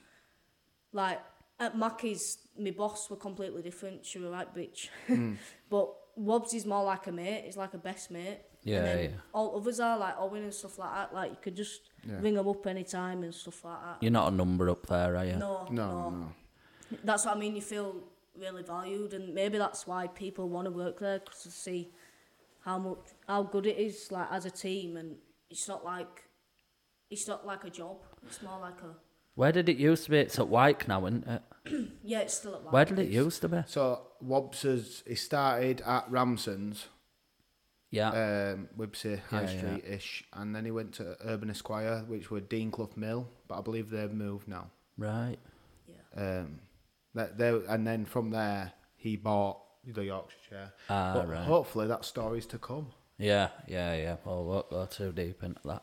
like at Mackey's, my boss were completely different. She was right bitch,
Mm.
but Wobbs is more like a mate. He's like a best mate.
Yeah, yeah.
All others are like Owen and stuff like that. Like you could just
Yeah.
ring them up anytime and stuff like that.
You're not a number up there, are you?
No,
No,
no,
no.
That's what I mean. You feel really valued, and maybe that's why people want to work there 'cause to see how much how good it is like as a team, and it's not like it's not like a job. It's more like a
Where did it used to be? It's at Wyke now, isn't it?
yeah. It's still at Wyke.
Where did it used to be?
So Wobbs has he started at Ramson's,
Yeah.
um, Wibsey High
Yeah, yeah.
Street ish, and then he went to Urban Esquire, which were Dean Clough Mill, but I believe they've moved now.
right.
Yeah.
Um, that they and then from there he bought the Yorkshire. chair.
Ah,
but
right.
Hopefully that story's to come.
Yeah, yeah, yeah. Well, we won't go too deep into that.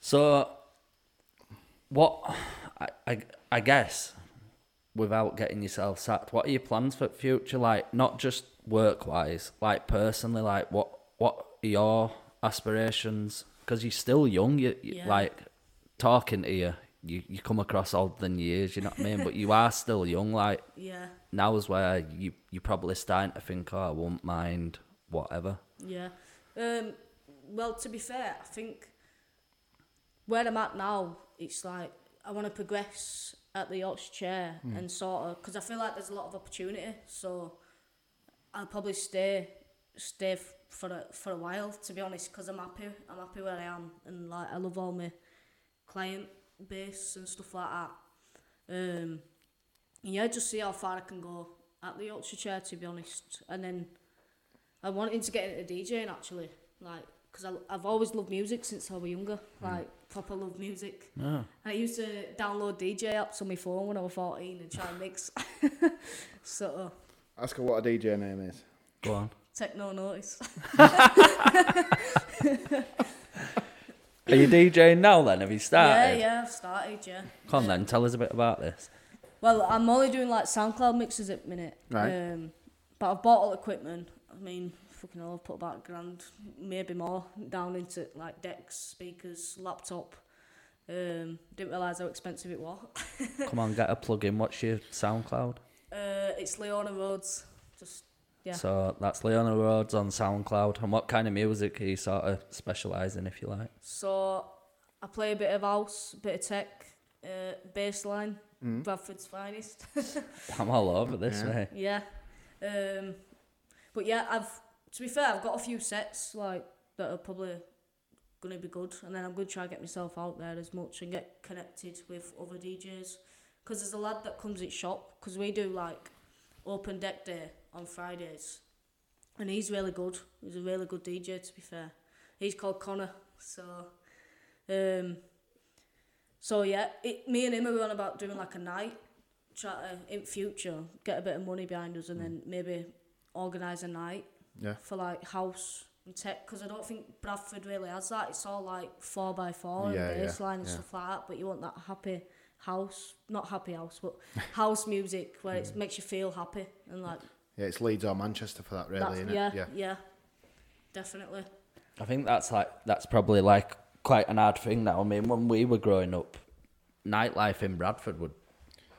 So, what? I, I, I guess, without getting yourself sacked, what are your plans for the future? Like, not just work wise, like personally. Like, what what are your aspirations? Because you're still young. You, you
Yeah.
like talking to you. You you come across older than years. You know what I mean? but you are still young. Like
Yeah.
now is where you you probably starting to think, oh, I won't mind whatever.
Yeah. Um, well, to be fair, I think where I'm at now, it's like I want to progress at the Yorkshire chair and sort of because I feel like there's a lot of opportunity. So I'll probably stay stay f- for a, for a while to be honest because I'm happy. I'm happy where I am and like I love all my client base and stuff like that. Um, yeah, just see how far I can go at the Yorkshire chair to be honest, and then. I'm wanting to get into DJing actually, like, because I've always loved music since I was younger, like, proper love music.
Oh.
I used to download DJ apps on my phone when I was 14 and try and mix. so,
Ask her what a DJ name is.
Go on.
take noise.
Are you DJing now then? Have you started?
yeah, yeah, I've started, yeah.
Come on then, tell us a bit about this.
Well, I'm only doing like SoundCloud mixes at the minute.
Right.
Um, but I've bought all the equipment. I mean, fucking hell, I've put about a grand, maybe more, down into like decks, speakers, laptop. Um, didn't realise how expensive it was.
Come on, get a plug in. What's your SoundCloud?
Uh, it's Leona Rhodes. Just Yeah.
So that's Leona Rhodes on SoundCloud. And what kind of music are you sort of specialise in, if you like?
so I play a bit of house, a bit of tech, uh, bassline, Bradford's finest.
I'm all over this,
Yeah.
mate.
yeah. Um, but yeah, I've to be fair, I've got a few sets like that are probably gonna be good, and then I'm gonna try and get myself out there as much and get connected with other DJs. Cause there's a lad that comes at shop, cause we do like open deck day on Fridays, and he's really good. He's a really good DJ to be fair. He's called Connor, so um, so yeah, it, me and him are on about doing like a night, try to in future get a bit of money behind us, and then maybe organise a night
Yeah.
for like house and tech because I don't think Bradford really has that. It's all like four by four
Yeah,
and
yeah,
bassline and
yeah.
stuff like that. But you want that happy house, not happy house, but house music where it makes you feel happy and like
Yeah, it's Leeds or Manchester for that, really,
that's,
isn't
yeah,
it?
yeah, definitely.
I think that's like that's probably like quite an odd thing now. I mean, when we were growing up, nightlife in Bradford would,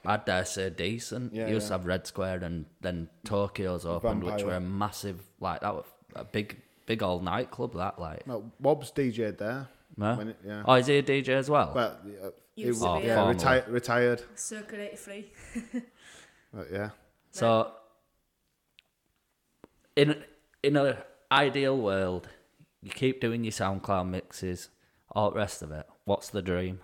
I dare say, decent.
Yeah,
you used
yeah.
to have Red Square and then Tokyo's opened, which were a massive like that was a big big old nightclub that like.
No, Wobb's DJ'd there.
No?
When it, yeah.
Oh, is he a DJ as well?
Well, uh, he,
Used to
wa-
be,
yeah,
yeah.
reti- retired.
Circa 83.
But yeah.
So, in in a ideal world, you keep doing your SoundCloud mixes, all the rest of it. What's the dream?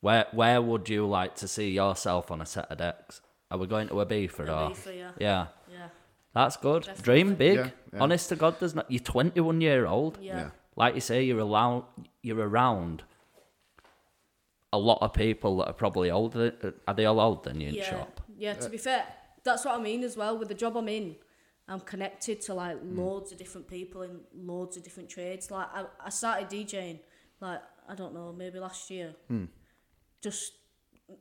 Where where would you like to see yourself on a set of decks? Are we going to a beef or?
Ibiza, yeah.
Yeah,
Yeah,
that's good.
Definitely.
Dream big.
Yeah, yeah.
Honest to God, there's not. You're 21 year old.
yeah,
Yeah.
Like you say, you're around. You're around. A lot of people that are probably older. Are they all older than you in
yeah.
shop?
Yeah, to be fair, that's what I mean as well. With the job I'm in, I'm connected to like hmm. loads of different people in loads of different trades. Like I, I started DJing, like I don't know, maybe last year. Hmm. Just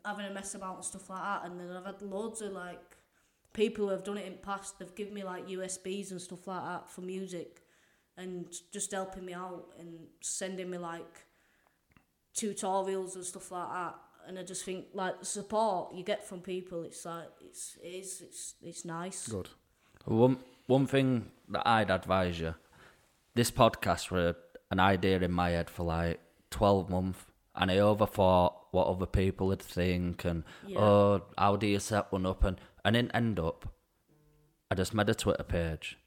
having a mess about and stuff like that, and then I've had loads of like people who have done it in the past. They've given me like USBs and stuff like that for music, and just helping me out and sending me like tutorials and stuff like that. And I just think like the support you get from people, it's like it's it is it's it's nice.
Good.
One one thing that I'd advise you, this podcast were an idea in my head for like twelve months, and I overthought what other people would think, and
Yeah.
oh, how do you set one up, and and didn't end up. I just made a Twitter page.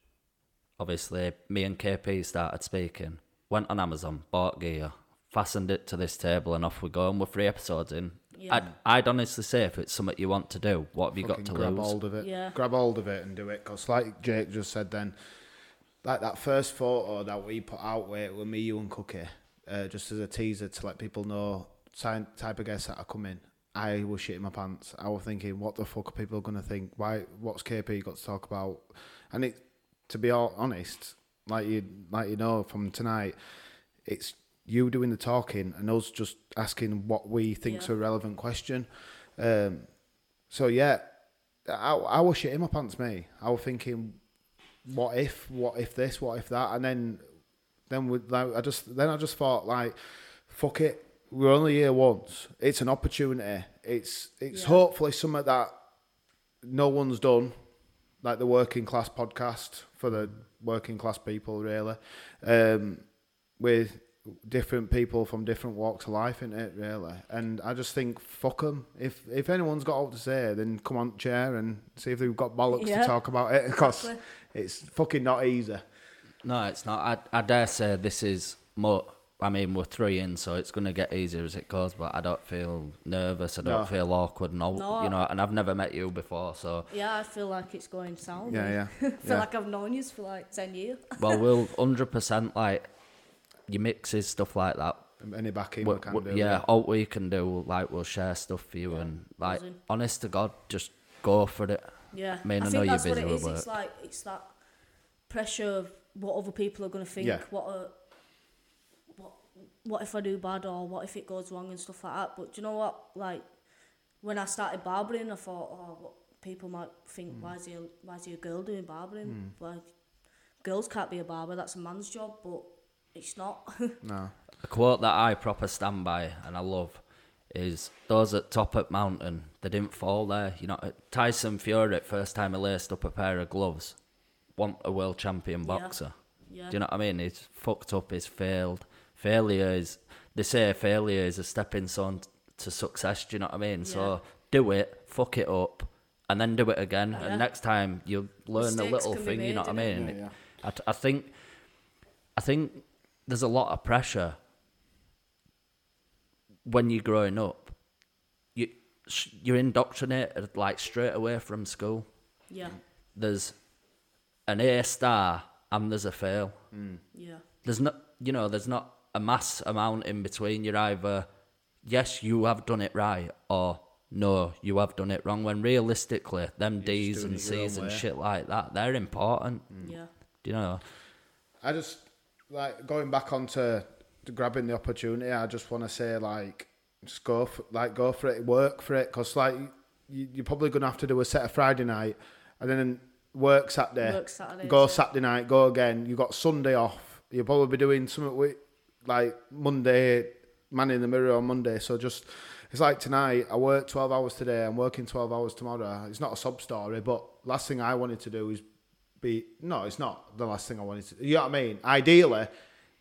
Obviously, me and KP started speaking. Went on Amazon, bought gear, fastened it to this table, and off we go. And we're three episodes in.
Yeah.
I'd, I'd honestly say if it's something you want to do, what have you got to
grab
lose?
Grab hold of it.
Yeah.
Grab hold of it and do it. Because, like Jake just said, then, like that first photo that we put out with, with me, you, and Cookie, uh, just as a teaser to let people know type of guests that are coming. I was shitting my pants. I was thinking, what the fuck are people going to think? Why? What's KP got to talk about? And it, to be all honest, like you, like you know from tonight, it's you doing the talking and us just asking what we think's
Yeah.
a relevant question. Um, so yeah, I, I was shitting my pants, me. I was thinking, what if, what if this, what if that, and then, then we, like, I just, then I just thought like, fuck it, we're only here once. It's an opportunity. It's, it's
Yeah.
hopefully something that no one's done, like the working class podcast for the working class people, really, um, with different people from different walks of life in it, really. And I just think, fuck them. If if anyone's got all to say, then come on, chair, and see if they've got bollocks
Yeah.
to talk about it, because
Exactly.
it's fucking not easy.
No, it's not. I, I dare say this is more. I mean, we're three in, so it's going to get easier as it goes. But I don't feel nervous. I don't
No.
feel awkward, and all,
No.
you know. And I've never met you before, so
Yeah, I feel like it's going sound.
Yeah, yeah,
I feel
yeah.
like I've known you for like 10 years.
well, we'll hundred percent like your mixes stuff like that.
Any backing
we-
we can
we-
do.
yeah, all we can do, like, we'll share stuff for you,
Yeah,
and like,
buzzing.
honest to God, just go for it.
Yeah,
I mean, I
I,
know
think
you're
that's what
busy
it
with
is. It's like it's that pressure of what other people are going to think.
Yeah.
What are, what what if I do bad or what if it goes wrong and stuff like that. But do you know what? Like when I started barbering, I thought, oh, what people might think,
Mm.
why is he a, why is he a girl doing barbering? Like girls can't be a barber. That's a man's job, but it's not.
No.
A quote that I proper stand by and I love is those at top at mountain, they didn't fall there. You know, Tyson Fury, first time he laced up a pair of gloves, want a world champion boxer.
yeah.
Do you know what I mean? He's fucked up, he's failed. Failure is, they say failure is a stepping stone to success, do you know what I mean? So do it, fuck it up, and then do it again.
Yeah.
And next time you'll learn a little
can be
thing, you know what I mean?
innit? Yeah, yeah.
I, t- I think, I think there's a lot of pressure when you're growing up. You, sh- you're indoctrinated like straight away from school
yeah,
there's an A star and there's a fail. Mm.
yeah,
There's not, you know, there's not a mass amount in between. You're either, yes, you have done it right, or no, you have done it wrong. When realistically, them D's and
it your own
C's and shit like that, they're important. Mm.
yeah,
Do you know?
I just like going back onto to grabbing the opportunity. I just want to say like, just go for, like go for it, work for it, cause like you, you're probably gonna have to do a set of Friday night, and then work Saturday,
Work Saturday,
go
yeah.
Saturday night, go again. You got Sunday off. You'll probably be doing something with like Monday, man in the mirror on Monday. So just it's like tonight. I work twelve hours today. I'm working twelve hours tomorrow. It's not a sub story, but last thing I wanted to do is be no. It's not the last thing I wanted to. You know what I mean? Ideally,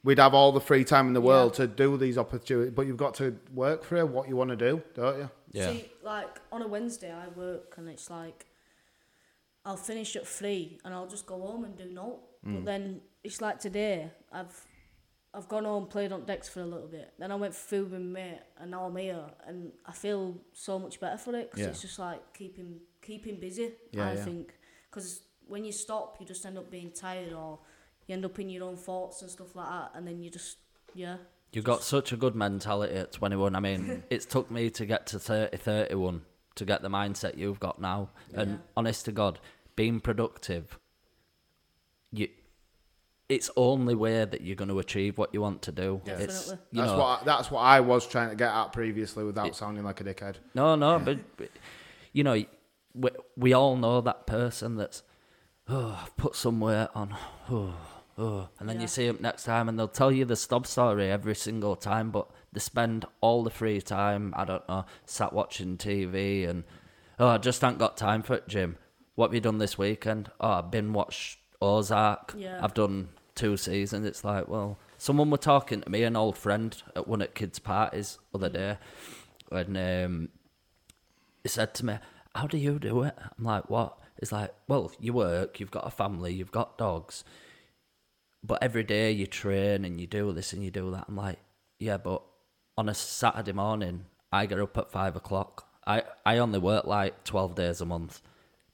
we'd have all the free time in the
Yeah.
world to do these opportunities, but you've got to work for it. What you want to do, don't you?
Yeah.
See, like on a Wednesday, I work and it's like I'll finish at three and I'll just go home and do no.
Mm.
But then it's like today, I've I've gone home, played on decks for a little bit. Then I went for food with my mate, and now I'm here, and I feel so much better for it because
Yeah.
it's just like keeping keeping busy.
Yeah,
I
yeah.
think because when you stop, you just end up being tired or you end up in your own thoughts and stuff like that, and then you just yeah.
You've got such a good mentality at 21. I mean, it's took me to get to 30, 31 to get the mindset you've got now.
Yeah.
And honest to God, being productive, you, it's only way that you're going to achieve what you want to do. It's,
Definitely.
you
that's
know,
what I, that's what I was trying to get at previously without sounding like a dickhead.
No, no, but, but you know, we, we all know that person that's, oh, I've put some weight on, oh, oh, and then
Yeah.
you see them next time and they'll tell you the stop story every single time, but they spend all the free time, I don't know, sat watching TV and, oh, I just ain't got time for it, Jim. What have you done this weekend? Oh, I've been watched Ozark.
Yeah.
I've done two seasons. It's like, well, someone were talking to me, an old friend at one at kids' parties other day, and um, he said to me, "How do you do it?" I'm like, "What?" It's like, "Well, you work, you've got a family, you've got dogs, but every day you train and you do this and you do that." I'm like, "Yeah, but on a Saturday morning, I get up at five o'clock. I I only work like twelve days a month."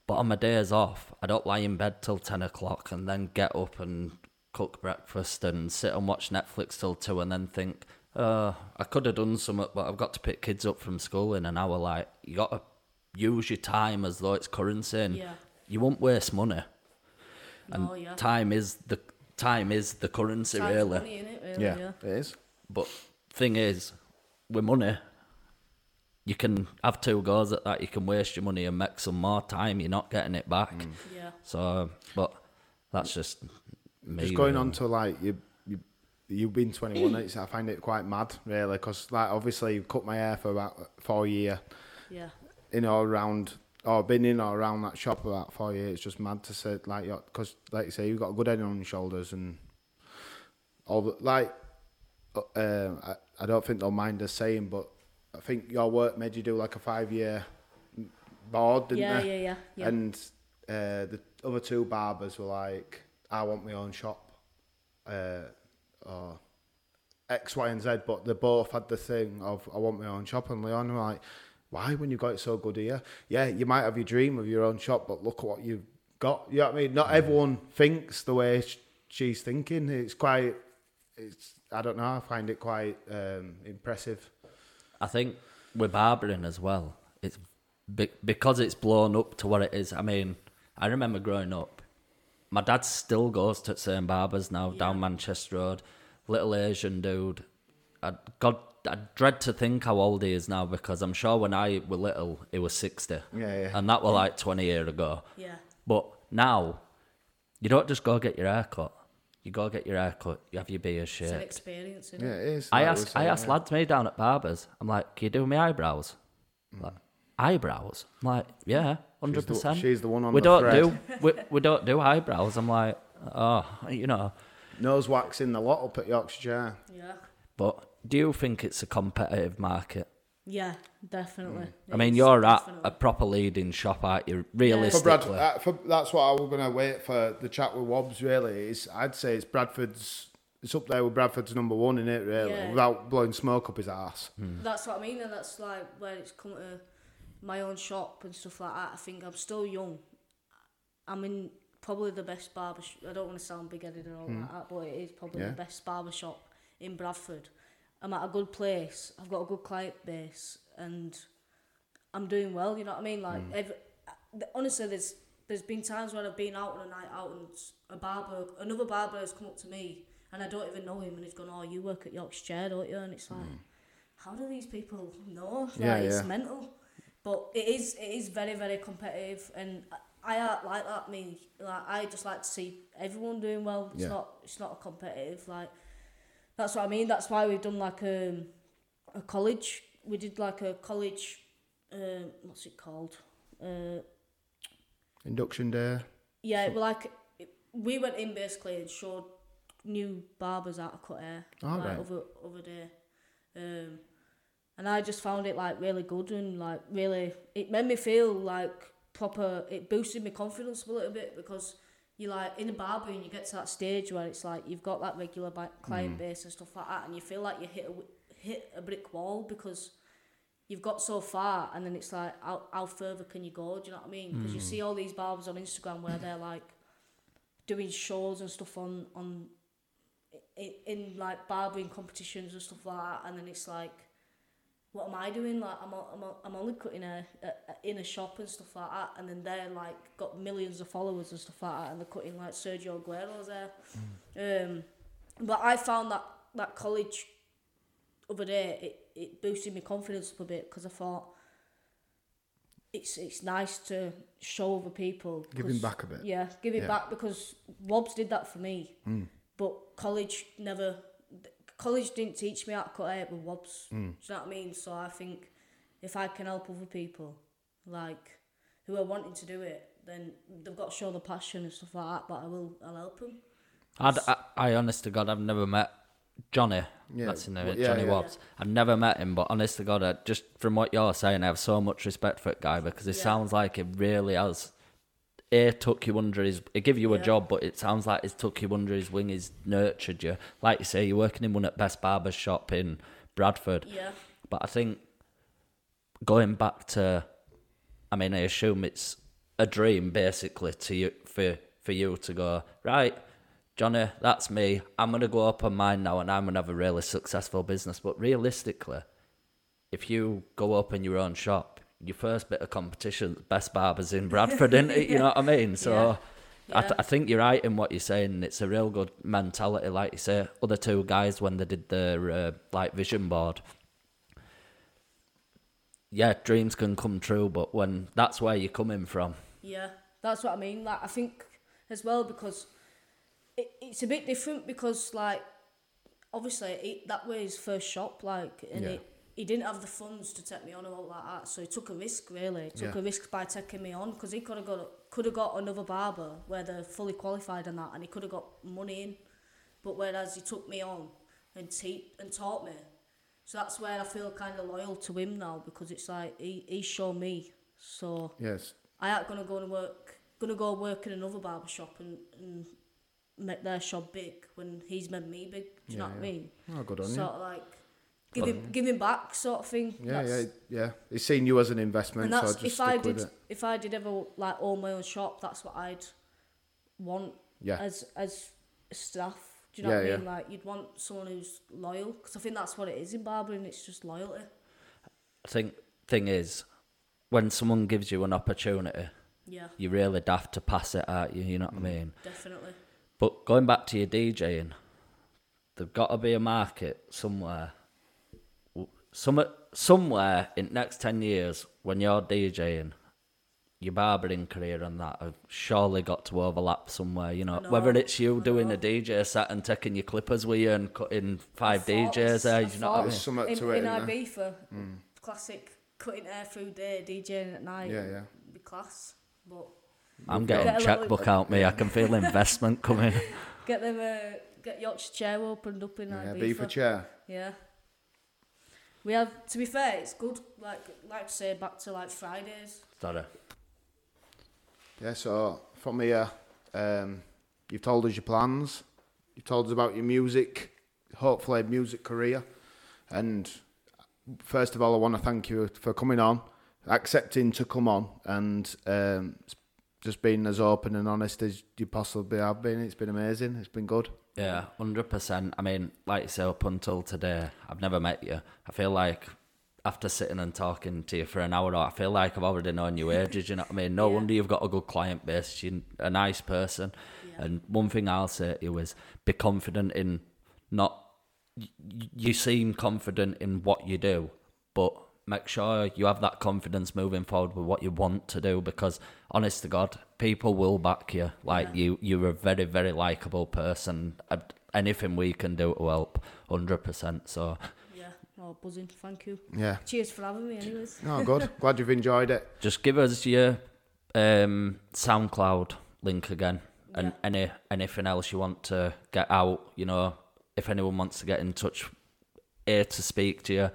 But on my days off, I don't lie in bed till 10 o'clock and then get up and cook breakfast and sit and watch Netflix till 2 and then think, oh, I could have done something, but I've got to pick kids up from school in an hour. Like, you got to use your time as though it's currency and
Yeah.
you won't waste money. And
No, yeah.
time is the time is the currency, really.
money, innit, really,
Yeah,
yeah.
it is.
But thing is, with money, you can have two goes at that. You can waste your money and make some more time. You're not getting it back.
Yeah.
So, but that's just me.
Just going
really.
on to like you, you, you've been 21. It's, I find it quite mad, really, because like obviously you've cut my hair for about four year,
Yeah.
in or around, or been in or around that shop about four years. It's just mad to say like, because like you say, you've got a good head on your shoulders and all the like. Uh, I, I don't think they'll mind us saying, but I think your work made you do like a five year board, didn't
Yeah,
they?
yeah, yeah, yeah.
And uh, the other two barbers were like, I want my own shop, uh, or X, Y, and Z, but they both had the thing of, I want my own shop. And Leon were like, why when you got it so good here? Yeah, you might have your dream of your own shop, but look at what you've got. You know what I mean? Not everyone thinks the way she's thinking. It's quite, it's, I don't know, I find it quite um, impressive.
I think with barbering as well, it's be- because it's blown up to what it is. I mean, I remember growing up, my dad still goes to the same barbers now down Manchester Road. Little Asian dude. I God, I dread to think how old he is now because I'm sure when I were little, he was sixty.
Yeah, yeah.
And that was like twenty years ago.
Yeah.
But now, you don't just go get your hair cut. You go get your hair cut. You have your beard
It's an
shaped.
experience, innit?
Yeah, it is.
I
like we
asked, I
say,
asked
yeah.
lads me down at barbers. I'm like, can you do my eyebrows? Like, eyebrows? I'm like, yeah, hundred
She's the-
percent.
she's the one on
we
the
don't
thread.
do we, we don't do eyebrows. I'm like, oh, you know.
Nose waxing the lot up at Yorkshire.
Yeah.
But do you think it's a competitive market?
Yeah, definitely. Mm.
I mean, you're at a proper leading shop, aren't you?
For
Realistically,
Brad, uh, for, that's what I was going to wait for the chat with Wobbs. Really, is I'd say it's Bradford's. It's up there with Bradford's number one in it, really,
Yeah.
without blowing smoke up his ass. Hmm.
That's what I mean, and that's like when it's come to my own shop and stuff like that. I think I'm still young. I'm in probably the best barber. Sh- I don't want to sound big-headed and all hmm. like that, but it is probably
Yeah.
the best barber shop in Bradford. I'm at a good place. I've got a good client base, and I'm doing well. You know what I mean? Like, mm. every, honestly, there's there's been times when I've been out on a night out and a barber, another barber has come up to me, and I don't even know him, and he's gone, "Oh, you work at Yorkshire Chair, don't you?" And it's like, mm. how do these people know? Like,
Yeah,
it's mental. But it is it is very very competitive, and I aren't like that. Me, like I just like to see everyone doing well. It's
Yeah.
not it's not a competitive like. That's what I mean. That's why we've done like um, a college. We did like a college. Um, what's it called? Uh,
Induction day.
yeah, well, like we went in basically and showed new barbers how to cut hair.
Oh,
like
right.
other other day, um, and I just found it like really good and like really it made me feel like proper. It boosted my confidence a little bit because you like in a barber and you get to that stage where it's like you've got that regular client mm. base and stuff like that, and you feel like you hit a hit a brick wall because you've got so far and then it's like how, how further can you go? Do you know what i mean? Because you mm. see all these barbers on instagram where they're like doing shows and stuff on on in, in like barbering competitions and stuff like that and then it's like what am i doing like i'm, I'm, I'm only cutting a, a, a in a shop and stuff like that and then they're like got millions of followers and stuff like that and they're cutting like sergio aguero's there um but i found that that college other day, it, it boosted my confidence up a bit because I thought it's it's nice to show other people.
Giving back a bit.
Yeah, give it
Yeah.
back because Wobbs did that for me. But college never, college didn't teach me how to cut hair with Wobbs. Hmm. Do you know what I mean? So I think if I can help other people, like who are wanting to do it, then they've got to show the passion and stuff like that. But I will, I'll help them.
I'd, I, I honest to God, I've never met Johnny.
Yeah,
That's his name,
well, yeah,
Johnny
yeah.
Wobbs. I've never met him, but honest to God, I, just from what you're saying, I have so much respect for that guy because it
Yeah.
sounds like he really has. A took you under his, he give you a
Yeah.
job, but it sounds like he's took you under his wing, he's nurtured you. Like you say, you're working in one at Best Barber's shop in Bradford.
Yeah,
But I think going back to, I mean, I assume it's a dream basically to you for for you to go right, Johnny. That's me. I'm gonna go up on mine now, and I'm gonna have a really successful business. But realistically, if you go open your own shop, your first bit of competition, best barbers in Bradford, isn't it? You know what I mean? So. I, th- I think you're right in what you're saying. It's a real good mentality, like you say. Other two guys when they did their uh, like vision board, yeah, dreams can come true, but when that's where you're coming from.
yeah, that's what I mean. Like I think as well because it, it's a bit different because like obviously it, that was his first shop, like, and
Yeah.
it, he didn't have the funds to take me on or all like that, so he took a risk really. He took
Yeah.
a risk by taking me on because he could have got could have got another barber where they're fully qualified and that, and he could have got money in, but whereas he took me on and te- and taught me. So that's where I feel kind of loyal to him now because it's like he, he showed me. So
Yes.
I ain't gonna go and work, gonna go work in another barber shop and, and make their shop big when he's made me big. Do you know
Yeah,
what I mean?
Oh, good on
sort
you.
of like giving giving back sort of thing.
Yeah, yeah,
That's-
yeah. He's seen you as an investment,
And
so
that's
just
if
stick
I
with
did
it.
if I did ever like own my own shop, that's what I'd want
Yeah.
as as staff. Do you know
Yeah,
what I
yeah.
mean? Like you'd want someone who's loyal because I think that's what it is in barbering. It's just loyalty.
I think thing is, when someone gives you an opportunity,
Yeah,
you really daft to pass it at you. You know what I mm. mean?
definitely.
But going back to your DJing, there's got to be a market somewhere. Some somewhere in the next ten years when you're DJing, your barbering career and that have surely got to overlap somewhere. You know,
know,
whether it's you
I
doing
know.
a DJ set and taking your clippers with you and cutting five
I
DJs there.
I
You know what I mean?
There's something
in,
to it,
in
isn't there?
Ibiza, classic cutting hair through day, DJing at night.
Yeah, yeah.
Be class, but
I'm
Get
getting
a little-
checkbook out me. I can feel investment coming.
get them uh, get Yorkshire chair opened up in
Yeah,
Ibiza.
beef a chair.
Yeah. We have to be fair, it's good. Like like to say back to like Fridays.
Sorry.
Yeah, so from here, um, you've told us your plans. You've told us about your music, hopefully music career. And first of all, I want to thank you for coming on, accepting to come on, and um, just being as open and honest as you possibly have been. It's been amazing. It's been good.
Yeah, hundred percent. I mean, like you say, up until today, I've never met you. I feel like after sitting and talking to you for an hour, I feel like I've already known you ages. You know what I mean? No
Yeah.
wonder you've got a good client base. You're a nice person.
Yeah.
And one thing I'll say to you is be confident in not. You seem confident in what you do, but make sure you have that confidence moving forward with what you want to do. Because, honest to God, people will back you. Like
Yeah.
you, you're a very, very likable person. Anything we can do to help, hundred percent. So,
Yeah. Oh, buzzing. Thank you.
Yeah.
Cheers for having me, anyways.
Oh, good. Glad you've enjoyed it.
just give us your um, SoundCloud link again, and
Yeah.
any anything else you want to get out. You know, if anyone wants to get in touch, here to speak to you,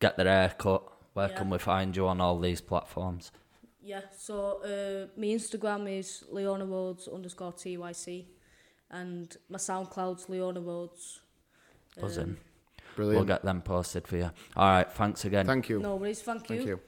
get their hair cut. Where
Yeah.
can we find you on all these platforms?
Yeah. So uh, my Instagram is Leona Rhodes underscore TYC, and my SoundCloud's Leona Rhodes.
Buzzing.
Um,
Brilliant.
We'll get them posted for you. All right. Thanks again.
Thank you.
no worries. Thank you.
Thank you.